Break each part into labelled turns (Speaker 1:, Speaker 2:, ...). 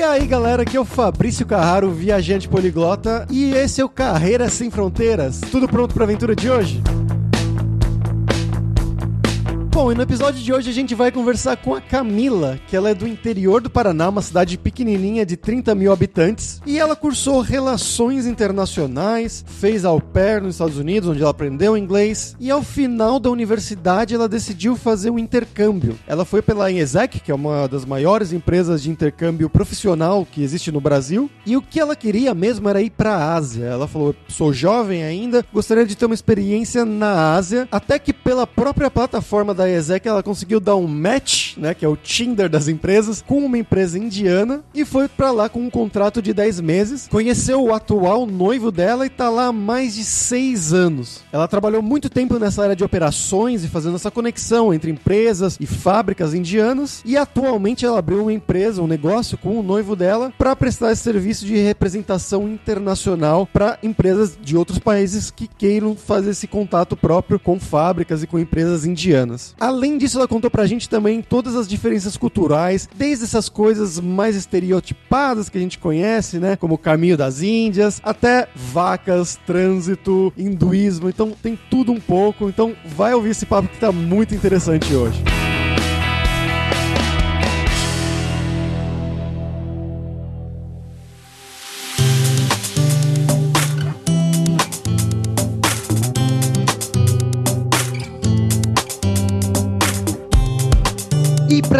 Speaker 1: E aí, galera, aqui é o Fabrício Carraro, viajante poliglota, e esse é o Carreira Sem Fronteiras. Tudo pronto para a aventura de hoje? Bom, e no episódio de hoje a gente vai conversar com a Camila, que ela é do interior do Paraná, uma cidade pequenininha de 30 mil habitantes, e ela cursou Relações Internacionais, fez au pair nos Estados Unidos, onde ela aprendeu inglês, e ao final da universidade ela decidiu fazer um intercâmbio. Ela foi pela ESEC, que é uma das maiores empresas de intercâmbio profissional que existe no Brasil, e o que ela queria mesmo era ir para a Ásia. Ela falou: sou jovem ainda, gostaria de ter uma experiência na Ásia, até que pela própria plataforma da ESEC, ela conseguiu dar um match, né, que é o Tinder das empresas, com uma empresa indiana e foi para lá com um contrato de 10 meses. Conheceu o atual noivo dela e tá lá há mais de 6 anos. Ela trabalhou muito tempo nessa área de operações e fazendo essa conexão entre empresas e fábricas indianas e atualmente ela abriu uma empresa, um negócio com o noivo dela para prestar esse serviço de representação internacional para empresas de outros países que queiram fazer esse contato próprio com fábricas e com empresas indianas. Além disso, ela contou pra gente também todas as diferenças culturais, desde essas coisas mais estereotipadas que a gente conhece, né? Como o caminho das Índias, até vacas, trânsito, hinduísmo. Então tem tudo um pouco. Então vai ouvir esse papo que tá muito interessante hoje.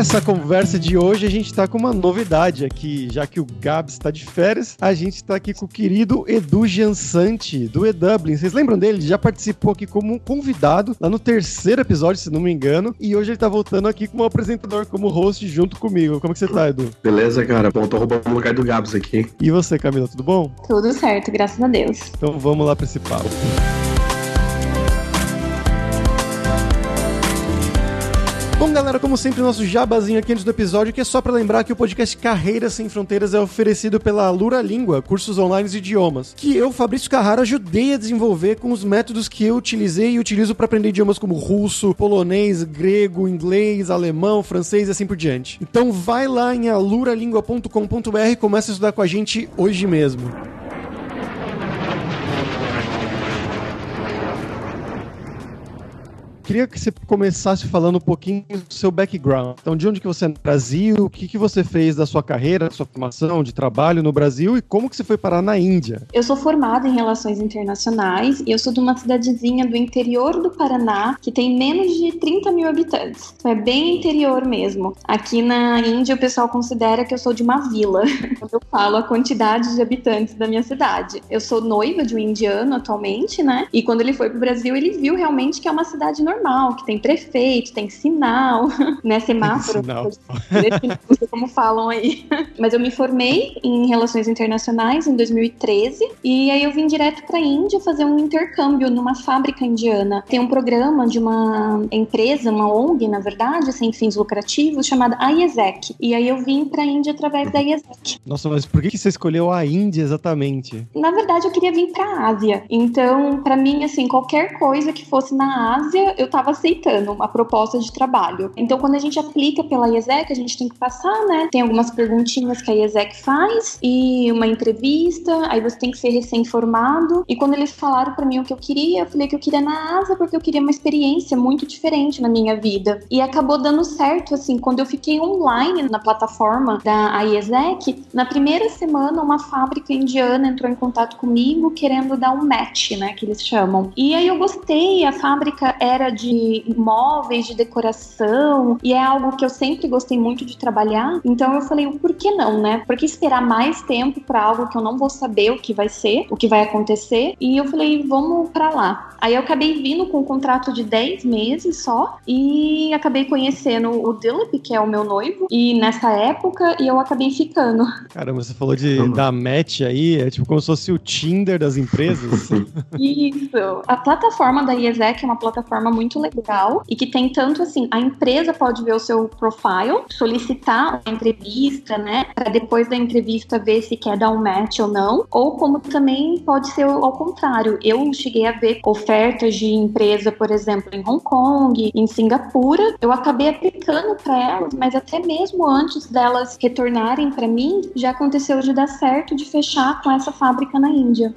Speaker 1: E para essa conversa de hoje, a gente está com uma novidade aqui, já que o Gabs está de férias, a gente está aqui com o querido Edu Jansante, do E-Dublin. Vocês lembram dele? Ele já participou aqui como convidado lá no terceiro episódio, se não me engano, e hoje ele está voltando aqui como apresentador, como host junto comigo. Como que você tá, Edu?
Speaker 2: Beleza, cara. Bom, tô roubando o lugar do Gabs aqui.
Speaker 1: E você, Camila, tudo bom?
Speaker 3: Tudo certo, graças a Deus.
Speaker 1: Então vamos lá para esse papo. Bom, galera, como sempre, nosso jabazinho aqui antes do episódio, que é só para lembrar que o podcast Carreiras Sem Fronteiras é oferecido pela Lura Língua, cursos online de idiomas, que eu, Fabrício Carrara, ajudei a desenvolver com os métodos que eu utilizei e utilizo para aprender idiomas como russo, polonês, grego, inglês, alemão, francês e assim por diante. Então vai lá em aluralingua.com.br e começa a estudar com a gente hoje mesmo. Queria que você começasse falando um pouquinho do seu background. Então, de onde que você é no Brasil, o que, que você fez da sua carreira, da sua formação de trabalho no Brasil e como que você foi parar na Índia?
Speaker 3: Eu sou formada em Relações Internacionais e eu sou de uma cidadezinha do interior do Paraná que tem menos de 30 mil habitantes. Então, é bem interior mesmo. Aqui na Índia o pessoal considera que eu sou de uma vila, quando eu falo a quantidade de habitantes da minha cidade. Eu sou noiva de um indiano atualmente, né? E quando ele foi pro Brasil, ele viu realmente que é uma cidade normal normal, que tem prefeito, tem sinal, né? Semáforo. Sinal. Não sei como falam aí. Mas eu me formei em Relações Internacionais em 2013 e aí eu vim direto para a Índia fazer um intercâmbio numa fábrica indiana. Tem um programa de uma empresa, uma ONG, na verdade, sem fins lucrativos, chamada IESEC. E aí eu vim para a Índia através da IESEC.
Speaker 1: Nossa, mas por que você escolheu a Índia exatamente?
Speaker 3: Na verdade, eu queria vir para a Ásia. Então, para mim, assim, qualquer coisa que fosse na Ásia, eu estava aceitando uma proposta de trabalho. Então, quando a gente aplica pela IESEC, a gente tem que passar, né? Tem algumas perguntinhas que a IESEC faz e uma entrevista, aí você tem que ser recém-formado. E quando eles falaram para mim o que eu queria, eu falei que eu queria na ASA porque eu queria uma experiência muito diferente na minha vida. E acabou dando certo, assim, quando eu fiquei online na plataforma da IESEC, na primeira semana uma fábrica indiana entrou em contato comigo querendo dar um match, né, que eles chamam. E aí eu gostei, a fábrica era de móveis, de decoração, e é algo que eu sempre gostei muito de trabalhar. Então eu falei, por que não, né? Por que esperar mais tempo para algo que eu não vou saber o que vai ser, o que vai acontecer? E eu falei, vamos para lá. Aí eu acabei vindo com um contrato de 10 meses só e acabei conhecendo o Dilip, que é o meu noivo, e nessa época e eu acabei ficando.
Speaker 1: Caramba, você falou de da match aí, é tipo como se fosse o Tinder das empresas.
Speaker 3: Isso. A plataforma da IESEC é uma plataforma muito muito legal e que tem tanto assim, a empresa pode ver o seu profile, solicitar uma entrevista, né, para depois da entrevista ver se quer dar um match ou não, ou como também pode ser ao contrário. Eu cheguei a ver ofertas de empresa, por exemplo, em Hong Kong, em Singapura, eu acabei aplicando para elas, mas até mesmo antes delas retornarem para mim, já aconteceu de dar certo de fechar com essa fábrica na Índia.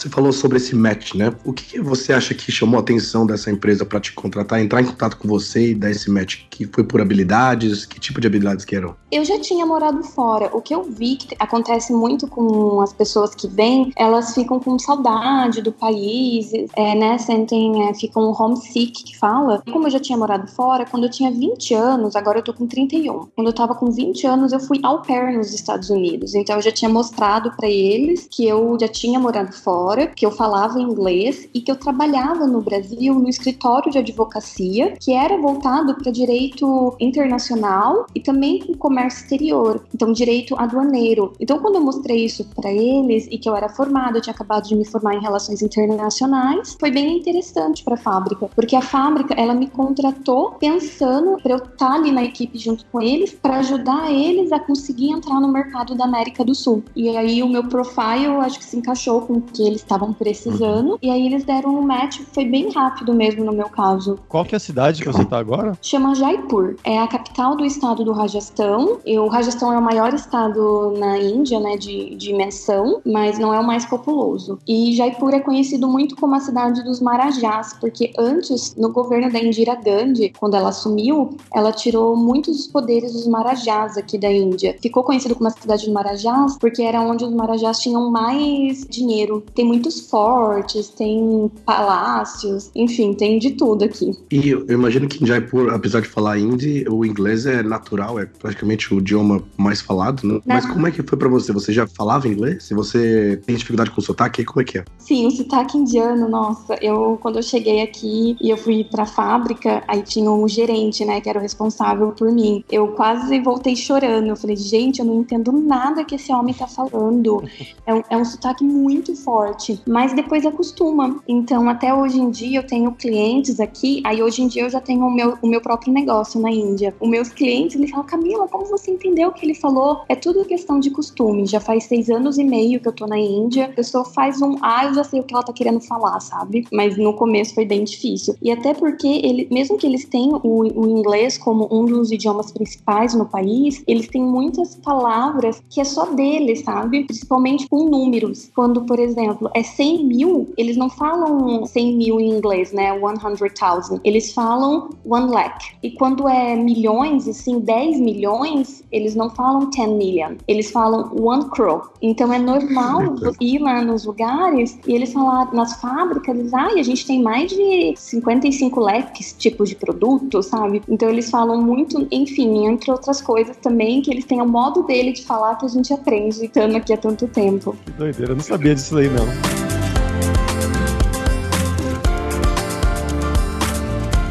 Speaker 2: Você falou sobre esse match, né? O que você acha que chamou a atenção dessa empresa para te contratar, entrar em contato com você e dar esse match? Que foi por habilidades? Que tipo de habilidades que eram?
Speaker 3: Eu já tinha morado fora. O que eu vi que acontece muito com as pessoas que vêm, elas ficam com saudade do país, é, né? Sentem, é, ficam homesick, que fala. Como eu já tinha morado fora, quando eu tinha 20 anos, agora eu tô com 31. Quando eu tava com 20 anos, eu fui au pair nos Estados Unidos. Então eu já tinha mostrado para eles que eu já tinha morado fora fora, que eu falava inglês e que eu trabalhava no Brasil no escritório de advocacia, que era voltado para direito internacional e também com comércio exterior, então direito aduaneiro. Então quando eu mostrei isso para eles e que eu era formada, eu tinha acabado de me formar em relações internacionais, foi bem interessante para a fábrica, porque a fábrica ela me contratou pensando para eu estar tá ali na equipe junto com eles para ajudar eles a conseguir entrar no mercado da América do Sul. E aí o meu profile acho que se encaixou com o que eles estavam precisando. Uhum. E aí eles deram um match, foi bem rápido mesmo no meu caso.
Speaker 1: Qual que é a cidade que você tá agora?
Speaker 3: Chama Jaipur. É a capital do estado do Rajastão. E o Rajastão é o maior estado na Índia, né, de, dimensão, mas não é o mais populoso. E Jaipur é conhecido muito como a cidade dos Marajás, porque antes, no governo da Indira Gandhi, quando ela assumiu, ela tirou muitos dos poderes dos Marajás aqui da Índia. Ficou conhecido como a cidade dos Marajás porque era onde os Marajás tinham mais dinheiro. Tem muitos fortes, tem palácios, enfim, tem de tudo aqui.
Speaker 2: E eu imagino que em Jaipur, apesar de falar hindi, o inglês é natural, é praticamente o idioma mais falado, né? Mas como é que foi para você? Você já falava inglês? Se você tem dificuldade com o sotaque, como é que é?
Speaker 3: Sim, o sotaque indiano, nossa, eu quando eu cheguei aqui e eu fui pra fábrica, aí tinha um gerente, né, que era o responsável por mim. Eu quase voltei chorando. Eu falei, gente, eu não entendo nada que esse homem tá falando. É um, é um sotaque muito forte forte, mas depois acostuma. Então, até hoje em dia, eu tenho clientes aqui, aí hoje em dia eu já tenho o meu, o meu próprio negócio na Índia. Os meus clientes, eles falam, Camila, como você entendeu o que ele falou? É tudo questão de costume. Já faz seis anos e meio que eu tô na Índia, a pessoa faz um, ah, eu já sei o que ela tá querendo falar, sabe? Mas no começo foi bem difícil. E até porque, ele, mesmo que eles tenham o, o inglês como um dos idiomas principais no país, eles têm muitas palavras que é só deles, sabe? Principalmente com números. Quando, por exemplo, é 100 mil, eles não falam 100 mil em inglês, né? 100,000. Eles falam one lakh. E quando é milhões, assim, 10 milhões, eles não falam 10 million. Eles falam one crore. Então é normal ir lá nos lugares e eles falar nas fábricas, eles, ah, a gente tem mais de 55 leques tipos de produtos, sabe? Então eles falam muito, enfim, entre outras coisas também, que eles têm o modo dele de falar que a gente aprende estando aqui há tanto tempo.
Speaker 1: Que doideira, eu não sabia disso aí não.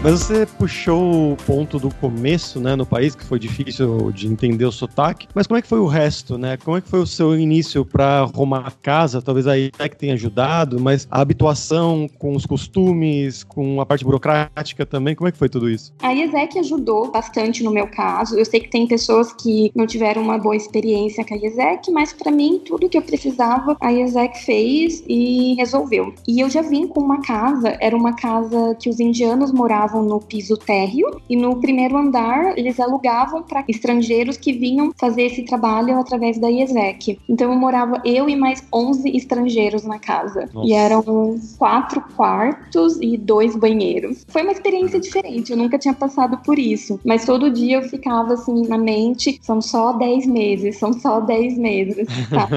Speaker 1: Mas você puxou o ponto do começo, né, no país, que foi difícil de entender o sotaque. Mas como é que foi o resto, né? Como é que foi o seu início para arrumar a casa? Talvez aí é que tenha ajudado, mas a habituação com os costumes, com a parte burocrática também, como é que foi tudo isso?
Speaker 3: A IESEC ajudou bastante no meu caso. Eu sei que tem pessoas que não tiveram uma boa experiência com a IESEC, mas para mim, tudo que eu precisava, a IESEC fez e resolveu. E eu já vim com uma casa, era uma casa que os indianos moravam moravam no piso térreo e no primeiro andar eles alugavam para estrangeiros que vinham fazer esse trabalho através da IESEC. Então eu morava eu e mais 11 estrangeiros na casa. Nossa. E eram quatro quartos e dois banheiros. Foi uma experiência diferente, eu nunca tinha passado por isso. Mas todo dia eu ficava assim na mente: são só 10 meses, são só 10 meses. Tá?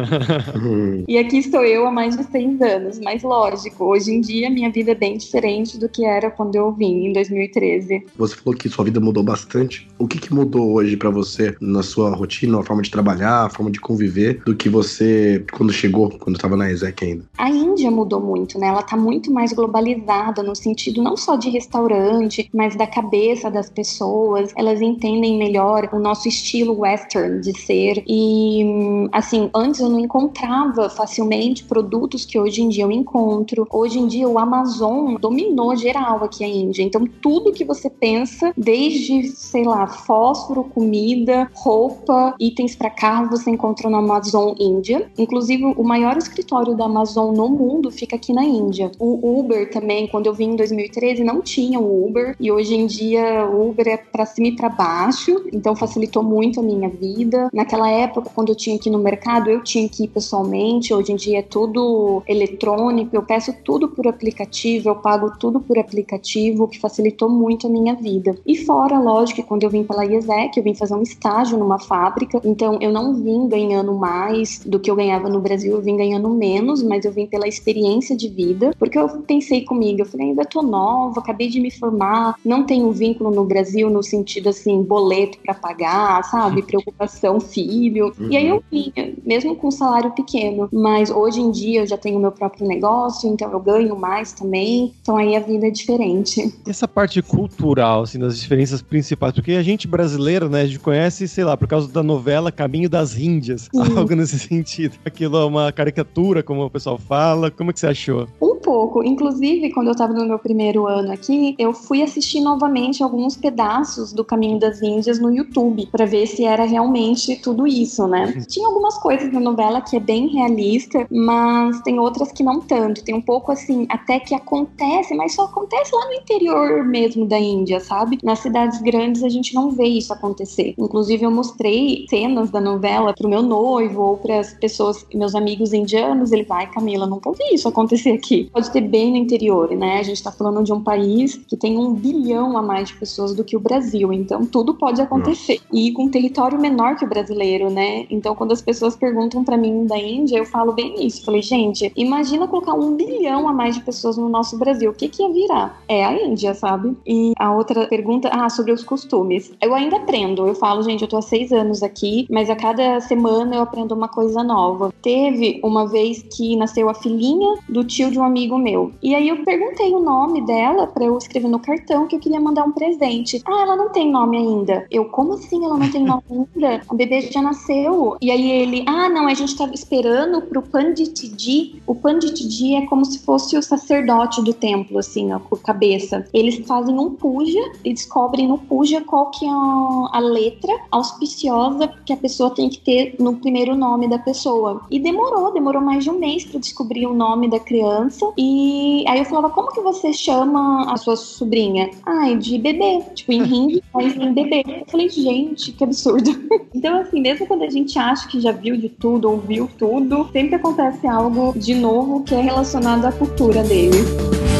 Speaker 3: e aqui estou eu há mais de seis anos. Mas lógico, hoje em dia minha vida é bem diferente do que era quando eu vim em 2013.
Speaker 2: Você falou que sua vida mudou bastante. O que, que mudou hoje para você na sua rotina, a forma de trabalhar, a forma de conviver, do que você quando chegou, quando estava na ESEC ainda?
Speaker 3: A Índia mudou muito, né? Ela tá muito mais globalizada no sentido não só de restaurante, mas da cabeça das pessoas. Elas entendem melhor o nosso estilo western de ser. E, assim, antes eu não encontrava facilmente produtos que hoje em dia eu encontro. Hoje em dia o Amazon dominou geral aqui a Índia. Então, tudo que você pensa, desde, sei lá, fósforo, comida, roupa, itens para carro, você encontra no Amazon Índia. Inclusive, o maior escritório da Amazon no mundo fica aqui na Índia. O Uber também, quando eu vim em 2013, não tinha o Uber. E hoje em dia, o Uber é para cima e para baixo. Então, facilitou muito a minha vida. Naquela época, quando eu tinha que ir no mercado, eu tinha que ir pessoalmente. Hoje em dia é tudo eletrônico. Eu peço tudo por aplicativo, eu pago tudo por aplicativo, que facilitou muito a minha vida. E fora, lógico, quando eu vim pela IESEC, eu vim fazer um estágio numa fábrica. Então, eu não vim ganhando mais do que eu ganhava no Brasil, eu vim ganhando menos, mas eu vim pela experiência de vida, porque eu pensei comigo, eu falei, ainda tô nova, acabei de me formar, não tenho vínculo no Brasil no sentido assim, boleto para pagar, sabe, preocupação, filho. Uhum. E aí eu vinha, mesmo com um salário pequeno, mas hoje em dia eu já tenho meu próprio negócio, então eu ganho mais também, então aí a vida é diferente.
Speaker 1: Essa parte cultural, assim, das diferenças principais, porque a gente brasileira, né, a gente conhece, sei lá, por causa da novela Caminho das Índias, algo nesse sentido. Aquilo é uma caricatura, como o pessoal fala. Como é que você achou?
Speaker 3: Um pouco. Inclusive, quando eu estava no meu primeiro ano aqui, eu fui assistir novamente alguns pedaços do Caminho das Índias no YouTube para ver se era realmente tudo isso, né? Tinha algumas coisas na novela que é bem realista, mas tem outras que não tanto. Tem um pouco assim, até que acontece, mas só acontece lá no interior mesmo da Índia, sabe? Nas cidades grandes a gente não vê isso acontecer. Inclusive, eu mostrei cenas da novela pro meu noivo ou para as pessoas, meus amigos indianos. Ele vai, Camila, nunca vi isso acontecer aqui pode ter bem no interior, né? A gente está falando de um país que tem um bilhão a mais de pessoas do que o Brasil, então tudo pode acontecer. Nossa. E com um território menor que o brasileiro, né? Então, quando as pessoas perguntam para mim da Índia, eu falo bem isso. Falei, gente, imagina colocar um bilhão a mais de pessoas no nosso Brasil. O que, que ia virar? É a Índia, sabe? E a outra pergunta, ah, sobre os costumes. Eu ainda aprendo. Eu falo, gente, eu tô há seis anos aqui, mas a cada semana eu aprendo uma coisa nova. Teve uma vez que nasceu a filhinha do tio de um amigo amigo meu. E aí eu perguntei o nome dela para eu escrever no cartão que eu queria mandar um presente. Ah, ela não tem nome ainda. Eu, como assim ela não tem nome ainda? A bebê já nasceu. E aí ele, ah, não, a gente tava esperando pro Panditji. O Panditji é como se fosse o sacerdote do templo, assim, ó, com cabeça. Eles fazem um puja e descobrem no puja qual que é a letra auspiciosa que a pessoa tem que ter no primeiro nome da pessoa. E demorou, demorou mais de um mês para descobrir o nome da criança. E aí eu falava, como que você chama a sua sobrinha? Ai, de bebê. Tipo, em hindi, mas em bebê. Eu falei, gente, que absurdo. então, assim, mesmo quando a gente acha que já viu de tudo, ouviu tudo, sempre acontece algo de novo que é relacionado à cultura dele.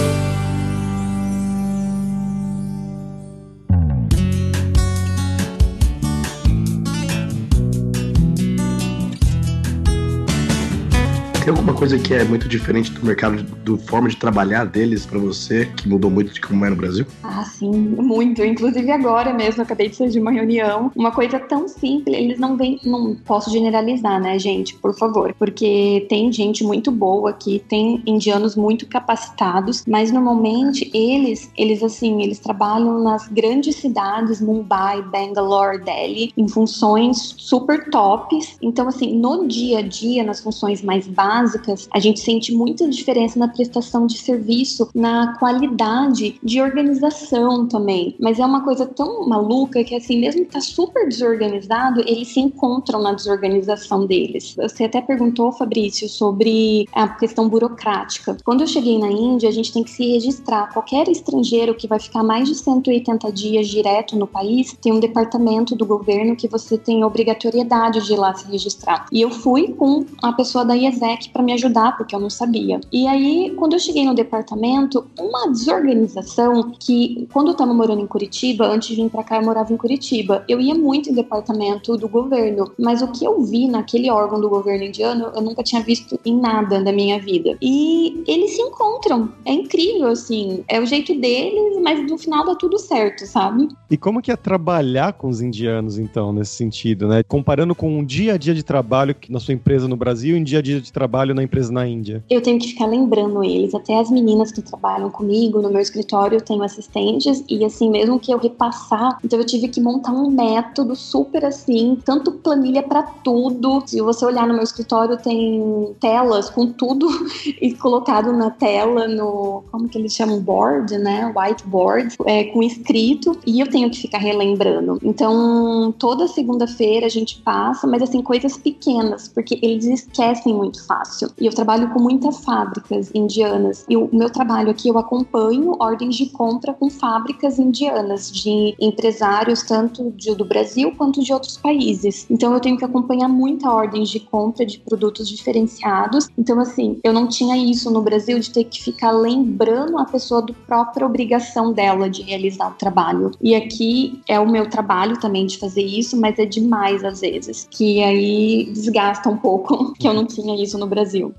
Speaker 2: Alguma coisa que é muito diferente do mercado, do forma de trabalhar deles para você, que mudou muito de como é no Brasil?
Speaker 3: Ah, sim, muito. Inclusive agora mesmo, acabei de sair de uma reunião. Uma coisa tão simples, eles não vêm. Não posso generalizar, né, gente? Por favor. Porque tem gente muito boa aqui, tem indianos muito capacitados, mas normalmente eles, eles assim, eles trabalham nas grandes cidades, Mumbai, Bangalore, Delhi, em funções super tops. Então, assim, no dia a dia, nas funções mais baixas, básicas, a gente sente muita diferença na prestação de serviço, na qualidade de organização também. Mas é uma coisa tão maluca que, assim, mesmo que tá super desorganizado, eles se encontram na desorganização deles. Você até perguntou, Fabrício, sobre a questão burocrática. Quando eu cheguei na Índia, a gente tem que se registrar. Qualquer estrangeiro que vai ficar mais de 180 dias direto no país, tem um departamento do governo que você tem obrigatoriedade de ir lá se registrar. E eu fui com a pessoa da IESEC MEC para me ajudar, porque eu não sabia. E aí, quando eu cheguei no departamento, uma desorganização que, quando eu estava morando em Curitiba, antes de vir para cá, eu morava em Curitiba, eu ia muito em departamento do governo, mas o que eu vi naquele órgão do governo indiano, eu nunca tinha visto em nada da minha vida. E eles se encontram, é incrível, assim, é o jeito deles, mas no final dá tudo certo, sabe?
Speaker 1: E como que é trabalhar com os indianos, então, nesse sentido, né? Comparando com um dia a dia de trabalho na sua empresa no Brasil e um dia a dia de trabalho na empresa na Índia.
Speaker 3: Eu tenho que ficar lembrando eles, até as meninas que trabalham comigo no meu escritório, eu tenho assistentes, e assim, mesmo que eu repassar, então eu tive que montar um método super assim, tanto planilha para tudo. Se você olhar no meu escritório, tem telas com tudo e colocado na tela, no. Como que eles chamam? Board, né? Whiteboard, é, com escrito, e eu tenho que ficar relembrando. Então, toda segunda-feira a gente passa, mas assim, coisas pequenas, porque eles esquecem muito fácil. E eu trabalho com muitas fábricas indianas. E o meu trabalho aqui, eu acompanho ordens de compra com fábricas indianas, de empresários, tanto de, do Brasil quanto de outros países. Então, eu tenho que acompanhar muita ordens de compra de produtos diferenciados. Então, assim, eu não tinha isso no Brasil de ter que ficar lembrando a pessoa do própria obrigação dela de realizar o trabalho. E aqui é o meu trabalho também de fazer isso, mas é demais às vezes, que aí desgasta um pouco, que eu não tinha isso no Brasil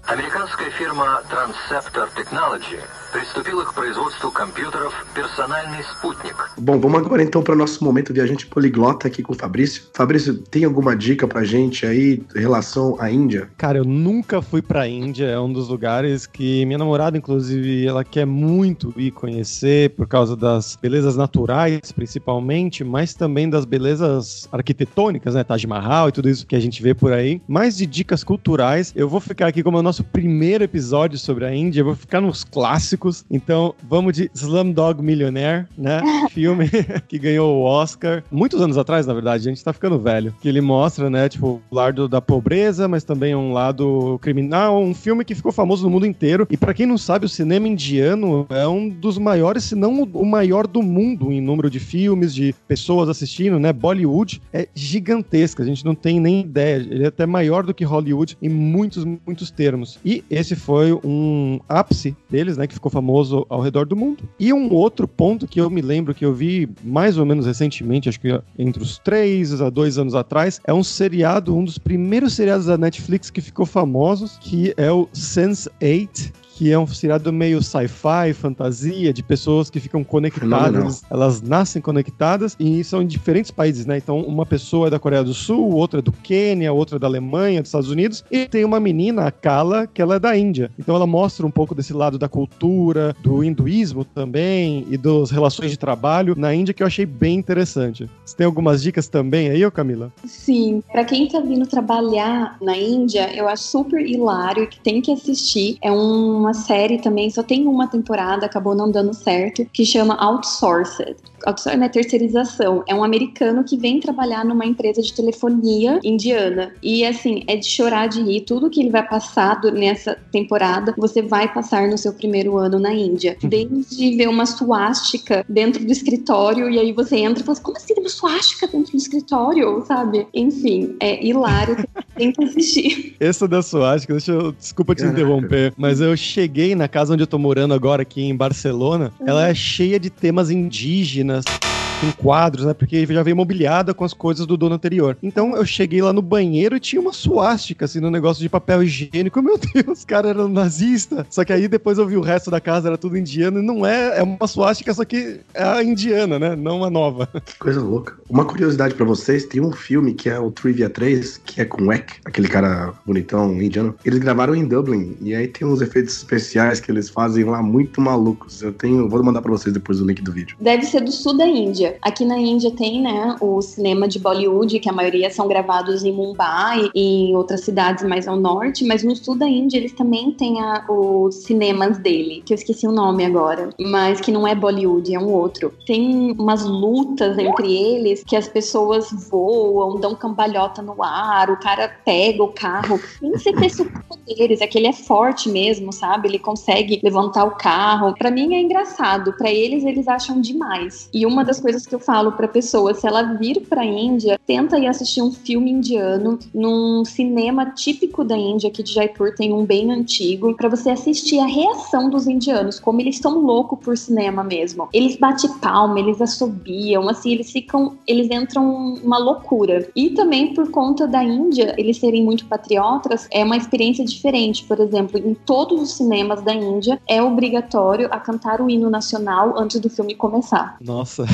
Speaker 4: Американская фирма Transceptor Technology приступила к производству компьютеров «Персональный спутник».
Speaker 2: Bom, vamos agora então para o nosso momento viajante poliglota aqui com o Fabrício. Fabrício, tem alguma dica pra gente aí em relação à Índia?
Speaker 1: Cara, eu nunca fui pra Índia, é um dos lugares que minha namorada, inclusive, ela quer muito ir conhecer por causa das belezas naturais, principalmente, mas também das belezas arquitetônicas, né? Taj Mahal e tudo isso que a gente vê por aí. Mais de dicas culturais, eu vou ficar aqui como é o nosso primeiro episódio sobre a Índia, eu vou ficar nos clássicos então, vamos de Slumdog Millionaire, né? Filme que ganhou o Oscar muitos anos atrás, na verdade. A gente tá ficando velho. Que ele mostra, né, tipo, o lado da pobreza, mas também um lado criminal. Um filme que ficou famoso no mundo inteiro. E para quem não sabe, o cinema indiano é um dos maiores, se não o maior do mundo em número de filmes, de pessoas assistindo, né? Bollywood é gigantesca. A gente não tem nem ideia. Ele é até maior do que Hollywood em muitos, muitos termos. E esse foi um ápice deles, né? Que ficou famoso ao redor do mundo. E um outro ponto que eu me lembro que eu vi mais ou menos recentemente, acho que entre os três a dois anos atrás, é um seriado, um dos primeiros seriados da Netflix que ficou famoso, que é o Sense8, que é um seriado meio sci-fi, fantasia, de pessoas que ficam conectadas. Elas nascem conectadas e são em diferentes países, né? Então, uma pessoa é da Coreia do Sul, outra é do Quênia, outra é da Alemanha, dos Estados Unidos, e tem uma menina, a Kala, que ela é da Índia. Então, ela mostra um pouco desse lado da cultura, do hinduísmo também e das relações de trabalho na Índia que eu achei bem interessante. Você tem algumas dicas também aí, ô Camila?
Speaker 3: Sim. Para quem tá vindo trabalhar na Índia, eu acho super hilário que tem que assistir. É um uma série também, só tem uma temporada, acabou não dando certo, que chama Outsourced outsourcing é terceirização. É um americano que vem trabalhar numa empresa de telefonia indiana. E assim, é de chorar de rir. Tudo que ele vai passar nessa temporada, você vai passar no seu primeiro ano na Índia. Desde ver uma suástica dentro do escritório, e aí você entra e fala assim, como assim tem uma suástica dentro do escritório, sabe? Enfim, é hilário. Tem que assistir.
Speaker 1: Essa da suástica, deixa eu, desculpa te interromper, mas eu cheguei na casa onde eu tô morando agora, aqui em Barcelona, uhum. ela é cheia de temas indígenas com quadros, né? Porque já veio mobiliada com as coisas do dono anterior. Então eu cheguei lá no banheiro e tinha uma suástica, assim, no negócio de papel higiênico. Meu Deus, os caras eram nazistas. Só que aí depois eu vi o resto da casa, era tudo indiano, e não é, é uma suástica, só que é a indiana, né? Não uma nova.
Speaker 2: Que coisa louca. Uma curiosidade para vocês, tem um filme que é o Trivia 3, que é com o Eck, aquele cara bonitão indiano. Eles gravaram em Dublin, e aí tem uns efeitos especiais que eles fazem lá muito malucos. Eu tenho, vou mandar para vocês depois o link do vídeo.
Speaker 3: Deve ser do sul da Índia. Aqui na Índia tem, né, o cinema de Bollywood, que a maioria são gravados em Mumbai e em outras cidades mais ao norte, mas no sul da Índia eles também têm a, os cinemas dele, que eu esqueci o nome agora, mas que não é Bollywood, é um outro. Tem umas lutas entre eles que as pessoas voam, dão cambalhota no ar, o cara pega o carro. Nem sei ter superpoderes, é que ele é forte mesmo, sabe? Ele consegue levantar o carro. Para mim é engraçado, para eles eles acham demais. E uma das coisas coisas que eu falo para pessoa, se ela vir para Índia, tenta ir assistir um filme indiano num cinema típico da Índia, que de Jaipur tem um bem antigo, para você assistir a reação dos indianos, como eles estão loucos por cinema mesmo. Eles batem palma, eles assobiam, assim, eles ficam, eles entram uma loucura. E também por conta da Índia, eles serem muito patriotas, é uma experiência diferente. Por exemplo, em todos os cinemas da Índia é obrigatório a cantar o hino nacional antes do filme começar.
Speaker 1: Nossa.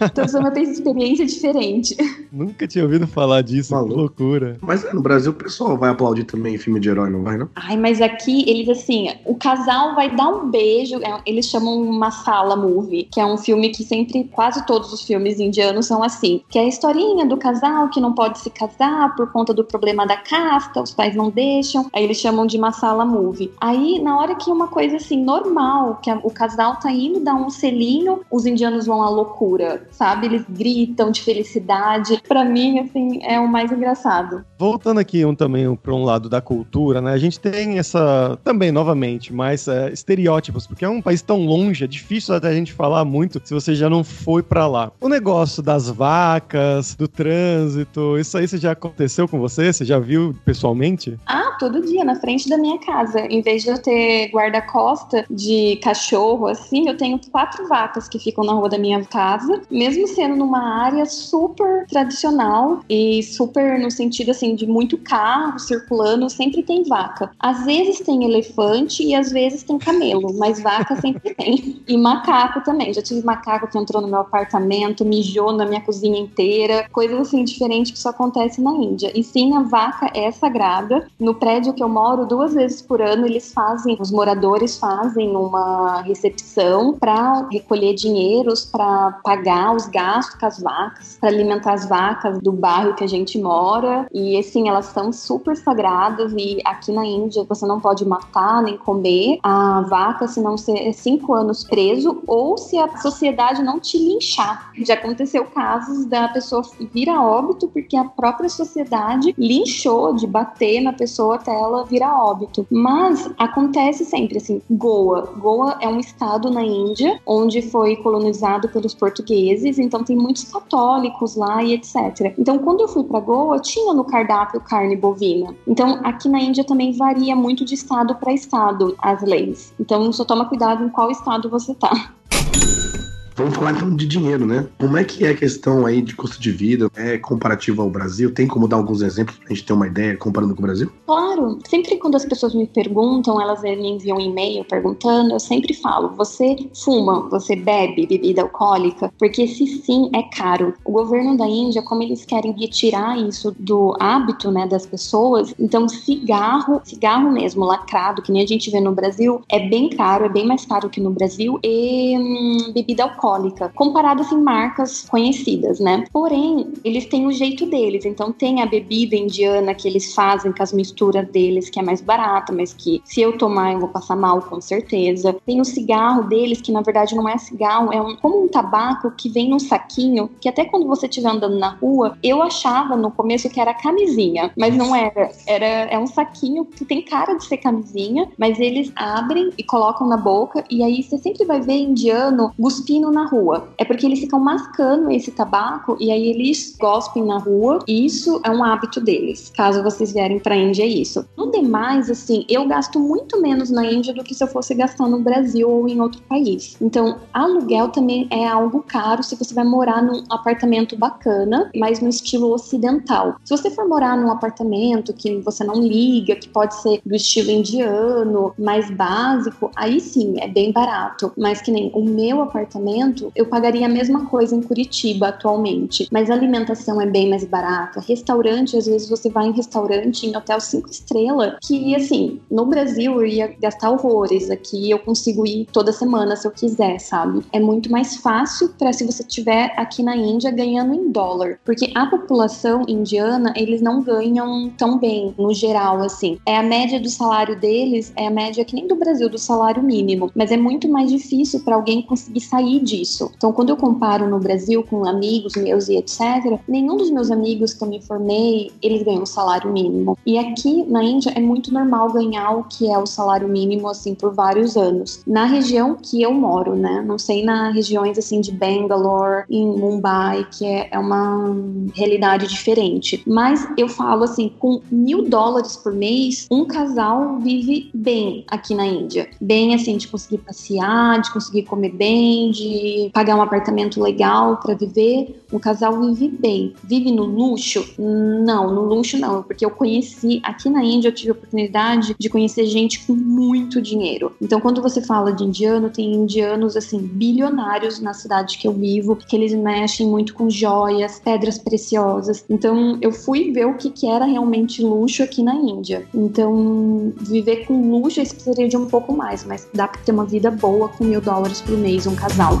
Speaker 3: Então é uma experiência diferente.
Speaker 1: Nunca tinha ouvido falar disso, Maluco. que loucura.
Speaker 2: Mas no Brasil o pessoal vai aplaudir também filme de herói, não vai, não?
Speaker 3: Ai, mas aqui eles assim, o casal vai dar um beijo, é, eles chamam uma sala movie, que é um filme que sempre, quase todos os filmes indianos são assim, que é a historinha do casal que não pode se casar por conta do problema da casta, os pais não deixam, aí eles chamam de sala movie. Aí, na hora que uma coisa assim, normal, que a, o casal tá indo dar um selinho, os indianos vão à loucura, sabe? Eles gritam de felicidade. Para mim, assim, é o mais engraçado.
Speaker 1: Voltando aqui um, também para um lado da cultura, né? A gente tem essa, também, novamente, mais é, estereótipos, porque é um país tão longe, é difícil até a gente falar muito se você já não foi para lá. O negócio das vacas, do trânsito, isso aí você já aconteceu com você? Você já viu pessoalmente?
Speaker 3: Ah, todo dia, na frente da minha casa. Em vez de eu ter guarda-costa de cachorro, assim, eu tenho quatro vacas que ficam na rua da minha casa, mesmo sendo numa área super tradicional e super no sentido, assim, de muito carro circulando, sempre tem vaca. Às vezes tem elefante e às vezes tem camelo, mas vaca sempre tem. E macaco também. Já tive macaco que entrou no meu apartamento, mijou na minha cozinha inteira, coisas assim diferentes que só acontece na Índia. E sim, a vaca é sagrada. No prédio que eu moro, duas vezes por ano eles fazem, os moradores fazem uma recepção para recolher dinheiros para pagar os gastos com as vacas, para alimentar as vacas do bairro que a gente mora. E assim, elas são super sagradas e aqui na Índia você não pode matar nem comer a vaca se não ser cinco anos preso ou se a sociedade não te linchar. Já aconteceu casos da pessoa vir a óbito porque a própria sociedade linchou de bater na pessoa até ela vir a óbito. Mas acontece sempre assim. Goa. Goa é um estado na Índia onde foi colonizado pelos portugueses, então tem muitos católicos lá e etc. Então, quando eu fui para Goa, tinha no cardápio carne bovina. Então, aqui na Índia também varia muito de estado para estado as leis. Então, só toma cuidado em qual estado você tá.
Speaker 2: Vamos falar então de dinheiro, né? Como é que é a questão aí de custo de vida? É comparativo ao Brasil? Tem como dar alguns exemplos pra gente ter uma ideia comparando com o Brasil?
Speaker 3: Claro. Sempre quando as pessoas me perguntam, elas me enviam um e-mail perguntando, eu sempre falo: você fuma, você bebe bebida alcoólica? Porque se sim, é caro. O governo da Índia, como eles querem retirar isso do hábito, né, das pessoas, então cigarro, cigarro mesmo, lacrado, que nem a gente vê no Brasil, é bem caro, é bem mais caro que no Brasil, e hum, bebida alcoólica alcoólica, comparado assim marcas conhecidas, né? Porém, eles têm o jeito deles. Então tem a bebida indiana que eles fazem com as misturas deles, que é mais barata, mas que se eu tomar eu vou passar mal com certeza. Tem o cigarro deles, que na verdade não é cigarro, é um, como um tabaco que vem num saquinho, que até quando você estiver andando na rua, eu achava no começo que era camisinha, mas não era. Era é um saquinho que tem cara de ser camisinha, mas eles abrem e colocam na boca e aí você sempre vai ver indiano cuspindo na rua. É porque eles ficam mascando esse tabaco e aí eles gospem na rua. E isso é um hábito deles. Caso vocês vierem pra Índia, é isso. No demais, assim, eu gasto muito menos na Índia do que se eu fosse gastar no Brasil ou em outro país. Então, aluguel também é algo caro se você vai morar num apartamento bacana, mas no estilo ocidental. Se você for morar num apartamento que você não liga, que pode ser do estilo indiano, mais básico, aí sim é bem barato. Mas que nem o meu apartamento eu pagaria a mesma coisa em Curitiba atualmente, mas a alimentação é bem mais barata. Restaurante, às vezes você vai em restaurante em hotel cinco estrelas, que assim, no Brasil eu ia gastar horrores, aqui eu consigo ir toda semana se eu quiser, sabe? É muito mais fácil para se você estiver aqui na Índia ganhando em dólar, porque a população indiana, eles não ganham tão bem no geral assim. É a média do salário deles, é a média que nem do Brasil do salário mínimo, mas é muito mais difícil para alguém conseguir sair de disso. Então, quando eu comparo no Brasil com amigos meus e etc., nenhum dos meus amigos que eu me formei, eles ganham salário mínimo. E aqui na Índia é muito normal ganhar o que é o salário mínimo, assim, por vários anos. Na região que eu moro, né? Não sei nas regiões, assim, de Bangalore, em Mumbai, que é, é uma realidade diferente. Mas eu falo, assim, com mil dólares por mês, um casal vive bem aqui na Índia. Bem, assim, de conseguir passear, de conseguir comer bem, de pagar um apartamento legal para viver. Um casal vive bem. Vive no luxo? Não, no luxo não, porque eu conheci aqui na Índia, eu tive a oportunidade de conhecer gente com muito dinheiro. Então, quando você fala de indiano, tem indianos assim bilionários na cidade que eu vivo, que eles mexem muito com joias, pedras preciosas. Então, eu fui ver o que, que era realmente luxo aqui na Índia. Então, viver com luxo eu precisaria de um pouco mais, mas dá para ter uma vida boa com mil dólares por mês um casal.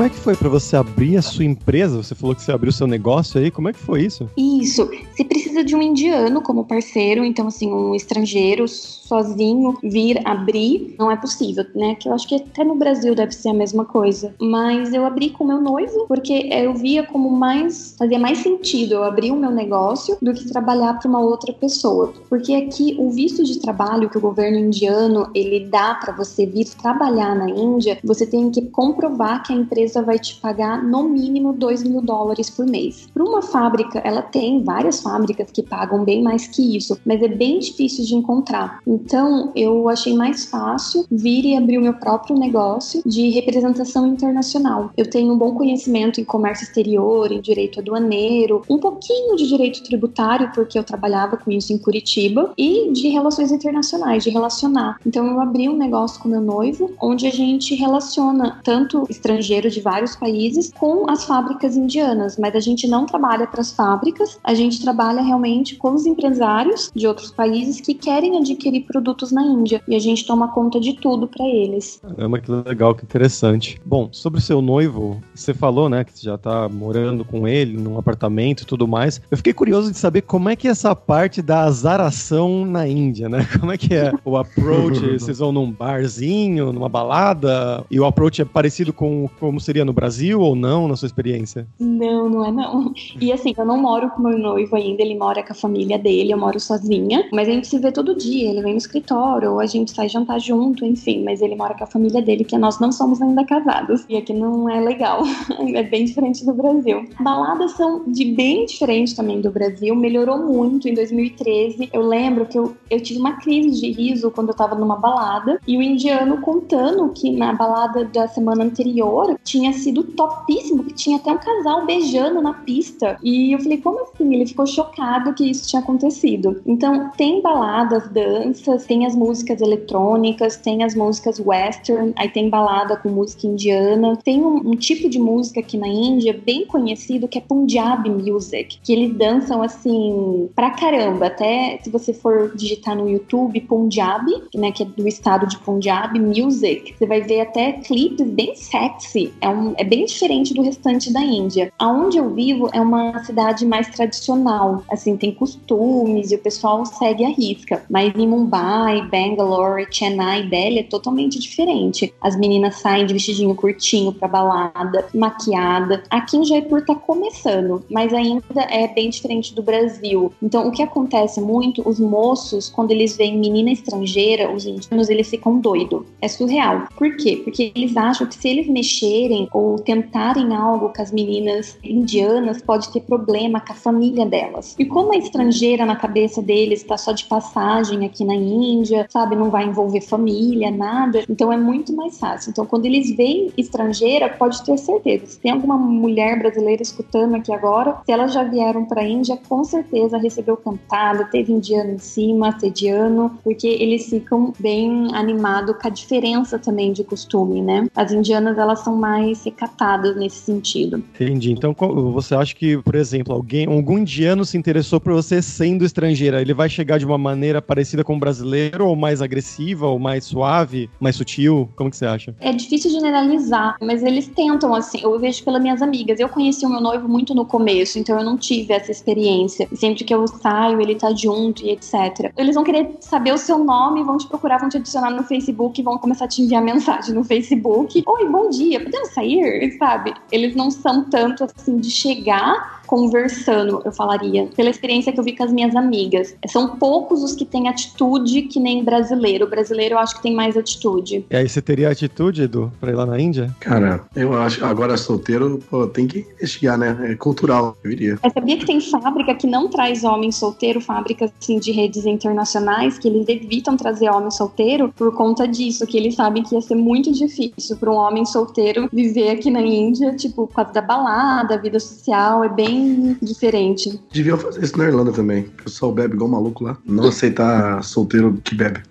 Speaker 1: Como é que foi para você abrir a sua empresa? Você falou que você abriu seu negócio aí. Como é que foi isso?
Speaker 3: Isso. Se precisa de um indiano como parceiro, então assim, um estrangeiro sozinho vir abrir, não é possível, né? Que eu acho que até no Brasil deve ser a mesma coisa. Mas eu abri com meu noivo porque eu via como mais fazia mais sentido eu abrir o meu negócio do que trabalhar para uma outra pessoa. Porque aqui o visto de trabalho que o governo indiano ele dá para você vir trabalhar na Índia, você tem que comprovar que a empresa empresa vai te pagar no mínimo 2 mil dólares por mês. Para uma fábrica, ela tem várias fábricas que pagam bem mais que isso, mas é bem difícil de encontrar. Então, eu achei mais fácil vir e abrir o meu próprio negócio de representação internacional. Eu tenho um bom conhecimento em comércio exterior, em direito aduaneiro, um pouquinho de direito tributário, porque eu trabalhava com isso em Curitiba, e de relações internacionais, de relacionar. Então, eu abri um negócio com meu noivo, onde a gente relaciona tanto estrangeiros de vários países com as fábricas indianas, mas a gente não trabalha para as fábricas, a gente trabalha realmente com os empresários de outros países que querem adquirir produtos na Índia e a gente toma conta de tudo para eles.
Speaker 1: Caramba, que legal, que interessante. Bom, sobre o seu noivo, você falou, né, que você já tá morando com ele num apartamento e tudo mais. Eu fiquei curioso de saber como é que é essa parte da azaração na Índia, né? Como é que é o approach? Vocês vão num barzinho, numa balada, e o approach é parecido com como como seria no Brasil ou não, na sua experiência?
Speaker 3: Não, não é não. E assim, eu não moro com meu noivo ainda, ele mora com a família dele, eu moro sozinha, mas a gente se vê todo dia, ele vem no escritório, ou a gente sai jantar junto, enfim, mas ele mora com a família dele, que nós não somos ainda casados. E aqui não é legal, é bem diferente do Brasil. Baladas são de bem diferente também do Brasil, melhorou muito em 2013. Eu lembro que eu, eu tive uma crise de riso quando eu tava numa balada, e o indiano contando que na balada da semana anterior tinha sido topíssimo, que tinha até um casal beijando na pista. E eu falei, como assim? Ele ficou chocado que isso tinha acontecido. Então, tem baladas, danças, tem as músicas eletrônicas, tem as músicas western, aí tem balada com música indiana. Tem um, um tipo de música aqui na Índia bem conhecido que é Punjabi Music, que eles dançam assim pra caramba. Até se você for digitar no YouTube Punjabi, né, que é do estado de Punjab Music, você vai ver até clipes bem sexy é, um, é bem diferente do restante da Índia. Aonde eu vivo é uma cidade mais tradicional, assim, tem costumes e o pessoal segue a risca. Mas em Mumbai, Bangalore, Chennai, Delhi é totalmente diferente. As meninas saem de vestidinho curtinho pra balada, maquiada. Aqui em Jaipur tá começando, mas ainda é bem diferente do Brasil. Então, o que acontece muito, os moços, quando eles veem menina estrangeira, os indianos, eles ficam doidos. É surreal. Por quê? Porque eles acham que se eles mexerem ou tentarem algo com as meninas indianas, pode ter problema com a família delas. E como é estrangeira na cabeça deles, está só de passagem aqui na Índia, sabe, não vai envolver família, nada, então é muito mais fácil. Então, quando eles veem estrangeira, pode ter certeza. Se tem alguma mulher brasileira escutando aqui agora, se elas já vieram para a Índia, com certeza recebeu cantada, teve indiano em cima, assediano, porque eles ficam bem animados com a diferença também de costume, né? As indianas, elas são mais mais recatadas nesse sentido.
Speaker 1: Entendi. Então você acha que, por exemplo, alguém, algum indiano se interessou por você sendo estrangeira, ele vai chegar de uma maneira parecida com o brasileiro, ou mais agressiva, ou mais suave, mais sutil? Como que você acha?
Speaker 3: É difícil generalizar, mas eles tentam, assim, eu vejo pelas minhas amigas. Eu conheci o meu noivo muito no começo, então eu não tive essa experiência. Sempre que eu saio, ele tá junto e etc. Eles vão querer saber o seu nome, vão te procurar, vão te adicionar no Facebook, vão começar a te enviar mensagem no Facebook. Oi, bom dia, podemos sair? Sabe? Eles não são tanto assim de chegar conversando, eu falaria, pela experiência que eu vi com as minhas amigas. São poucos os que têm atitude que nem brasileiro. O brasileiro eu acho que tem mais atitude.
Speaker 1: E aí você teria atitude, Edu, pra ir lá na Índia?
Speaker 2: Cara, eu acho, agora solteiro, pô, tem que investigar, né? É cultural, eu iria.
Speaker 3: Mas sabia que tem fábrica que não traz homem solteiro, fábricas assim de redes internacionais, que eles evitam trazer homem solteiro por conta disso, que eles sabem que ia ser muito difícil para um homem solteiro viver aqui na Índia, tipo, por causa da balada, vida social, é bem diferente.
Speaker 2: Deviam fazer isso na Irlanda também. O pessoal bebe igual maluco lá. Não aceitar solteiro que bebe.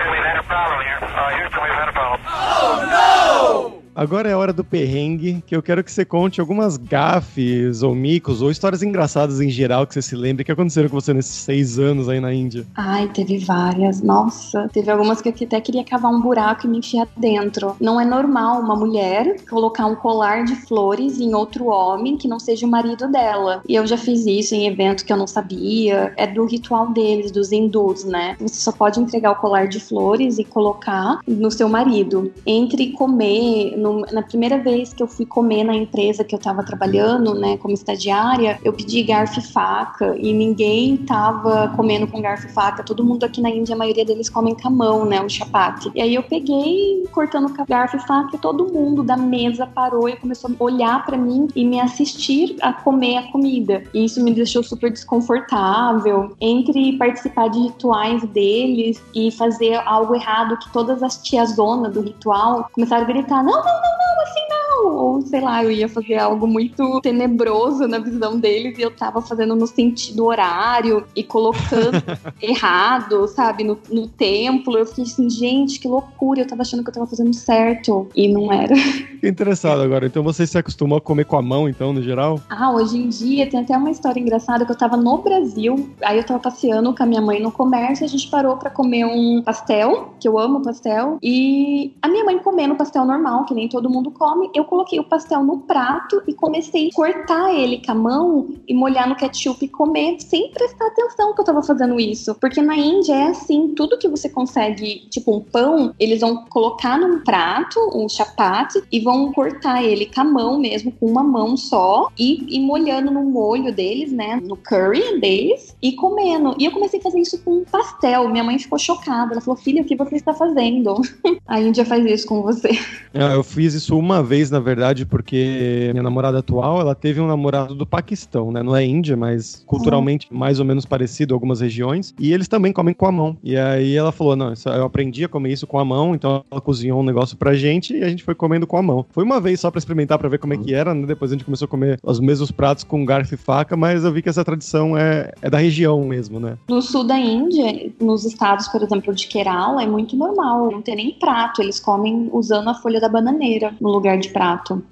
Speaker 4: Houston, we've had a problem here. Uh, Houston, we've had a problem. Oh,
Speaker 1: no! Agora é hora do perrengue, que eu quero que você conte algumas gafes ou micos ou histórias engraçadas em geral que você se lembre que aconteceram com você nesses seis anos aí na Índia.
Speaker 3: Ai, teve várias. Nossa, teve algumas que eu até queria cavar um buraco e me enfiar dentro. Não é normal uma mulher colocar um colar de flores em outro homem que não seja o marido dela. E eu já fiz isso em evento que eu não sabia. É do ritual deles, dos hindus, né? Você só pode entregar o colar de flores e colocar no seu marido. Entre comer no no, na primeira vez que eu fui comer na empresa que eu estava trabalhando, né, como estagiária, eu pedi garfo e faca e ninguém tava comendo com garfo e faca. Todo mundo aqui na Índia, a maioria deles comem com a mão, né, o chapati. E aí eu peguei cortando com garfo e faca e todo mundo da mesa parou e começou a olhar para mim e me assistir a comer a comida. E isso me deixou super desconfortável. Entre participar de rituais deles e fazer algo errado que todas as tiazonas do ritual começaram a gritar: não, não, não, não, assim não. Ou sei lá, eu ia fazer algo muito tenebroso na visão deles e eu tava fazendo no sentido horário e colocando errado, sabe, no, no templo. Eu fiquei assim, gente, que loucura. Eu tava achando que eu tava fazendo certo e não era.
Speaker 1: Interessado agora. Então você se acostumou a comer com a mão, então, no geral?
Speaker 3: Ah, hoje em dia tem até uma história engraçada que eu tava no Brasil, aí eu tava passeando com a minha mãe no comércio, a gente parou para comer um pastel, que eu amo pastel, e a minha mãe comendo pastel normal, que nem todo mundo come, eu coloquei o pastel no prato e comecei a cortar ele com a mão e molhar no ketchup e comer, sem prestar atenção que eu tava fazendo isso. Porque na Índia é assim, tudo que você consegue, tipo um pão, eles vão colocar num prato, um chapate, e vão cortar ele com a mão mesmo, com uma mão só, e, e molhando no molho deles, né, no curry deles, e comendo. E eu comecei a fazer isso com um pastel. Minha mãe ficou chocada. Ela falou, filha, o que você está fazendo? a Índia faz isso com você.
Speaker 1: É, eu fiz isso uma vez, na verdade, porque minha namorada atual, ela teve um namorado do Paquistão, né? Não é Índia, mas culturalmente uhum. mais ou menos parecido algumas regiões. E eles também comem com a mão. E aí ela falou: não, eu aprendi a comer isso com a mão, então ela cozinhou um negócio pra gente e a gente foi comendo com a mão. Foi uma vez só pra experimentar, pra ver como é que era, né? Depois a gente começou a comer os mesmos pratos com garfo e faca, mas eu vi que essa tradição é, é da região mesmo, né?
Speaker 3: No sul da Índia, nos estados, por exemplo, de Kerala, é muito normal. Não tem nem prato, eles comem usando a folha da bananeira no lugar de prato.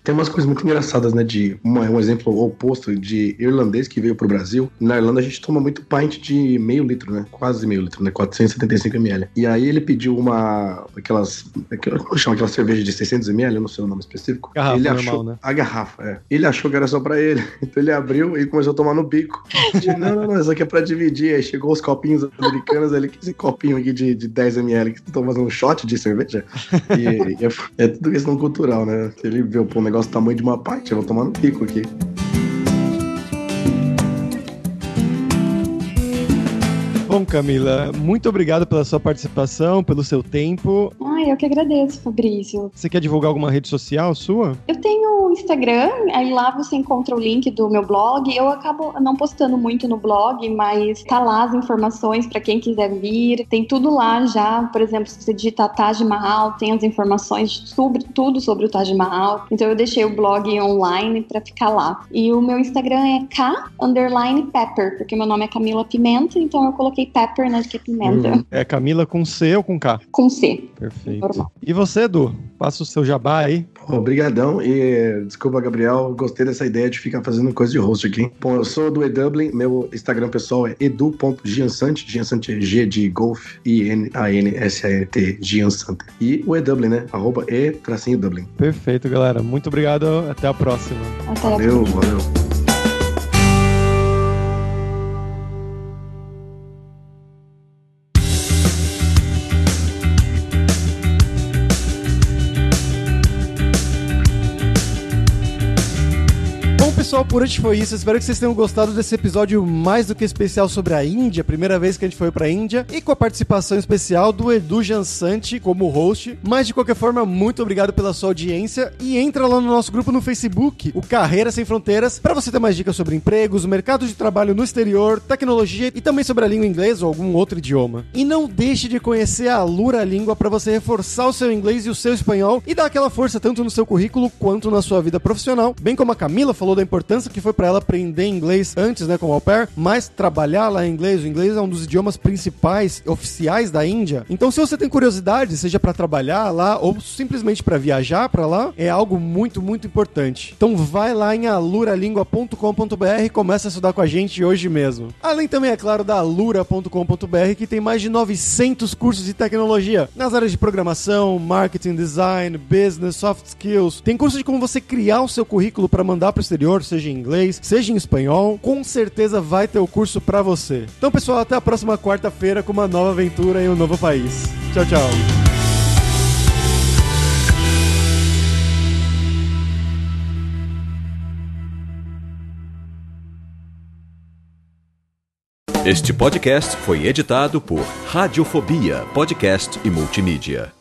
Speaker 2: Tem umas coisas muito engraçadas, né? De uma, um exemplo oposto de irlandês que veio pro Brasil. Na Irlanda a gente toma muito pint de meio litro, né? Quase meio litro, né? 475 ml. E aí ele pediu uma. aquelas. Como chama? Aquela cerveja de 600 ml, eu não sei o nome específico.
Speaker 1: Garrafa
Speaker 2: ele
Speaker 1: normal,
Speaker 2: achou,
Speaker 1: né?
Speaker 2: A garrafa, é. Ele achou que era só pra ele. Então ele abriu e começou a tomar no bico. não, não, não, isso aqui é pra dividir. Aí chegou os copinhos americanos ali, que esse copinho aqui de, de 10 ml que estão fazendo um shot de cerveja. E, e é, é, tudo questão cultural, né? Ele viu, pô, o negócio do tamanho de uma parte, eu vou tomar no pico aqui.
Speaker 1: Bom, Camila, muito obrigado pela sua participação, pelo seu tempo.
Speaker 3: Ai, eu que agradeço, Fabrício.
Speaker 1: Você quer divulgar alguma rede social sua?
Speaker 3: Eu tenho Instagram, aí lá você encontra o link do meu blog. Eu acabo não postando muito no blog, mas tá lá as informações para quem quiser vir. Tem tudo lá já. Por exemplo, se você digitar Taj Mahal, tem as informações sobre tudo sobre o Taj Mahal. Então eu deixei o blog online para ficar lá. E o meu Instagram é K underline Pepper, porque meu nome é Camila Pimenta, então eu coloquei Pepper, né, que é pimenta. Uhum.
Speaker 1: É Camila com C ou com K?
Speaker 3: Com C.
Speaker 1: Perfeito. Normal. E você, Edu? Passa o seu jabá aí.
Speaker 2: Obrigadão e desculpa, Gabriel, gostei dessa ideia de ficar fazendo coisa de host aqui. Bom, eu sou do eDublin, meu Instagram pessoal é edu.giansante, Giansante é G de Golf, I-N-A-N-S-A-N-T, Giansante. E o eDublin, né? Arroba e-dublin.
Speaker 1: Perfeito, galera. Muito obrigado. Até a próxima.
Speaker 3: Até
Speaker 2: valeu, a próxima. valeu.
Speaker 1: Pessoal, por hoje foi isso. Espero que vocês tenham gostado desse episódio mais do que especial sobre a Índia, primeira vez que a gente foi pra Índia, e com a participação especial do Edu Jansante como host. Mas de qualquer forma, muito obrigado pela sua audiência e entra lá no nosso grupo no Facebook, o Carreira Sem Fronteiras, para você ter mais dicas sobre empregos, mercado de trabalho no exterior, tecnologia e também sobre a língua inglesa ou algum outro idioma. E não deixe de conhecer a Lura Língua para você reforçar o seu inglês e o seu espanhol e dar aquela força tanto no seu currículo quanto na sua vida profissional, bem como a Camila falou da importância importância que foi para ela aprender inglês antes, né, como au pair, mas trabalhar lá em inglês. O inglês é um dos idiomas principais, oficiais da Índia. Então, se você tem curiosidade, seja para trabalhar lá ou simplesmente para viajar para lá, é algo muito, muito importante. Então, vai lá em aluralingua.com.br e começa a estudar com a gente hoje mesmo. Além também, é claro, da alura.com.br, que tem mais de 900 cursos de tecnologia nas áreas de programação, marketing, design, business, soft skills. Tem curso de como você criar o seu currículo para mandar para o exterior, seja em inglês, seja em espanhol, com certeza vai ter o curso para você. Então, pessoal, até a próxima quarta-feira com uma nova aventura em um novo país. Tchau, tchau.
Speaker 5: Este podcast foi editado por Radiofobia, podcast e multimídia.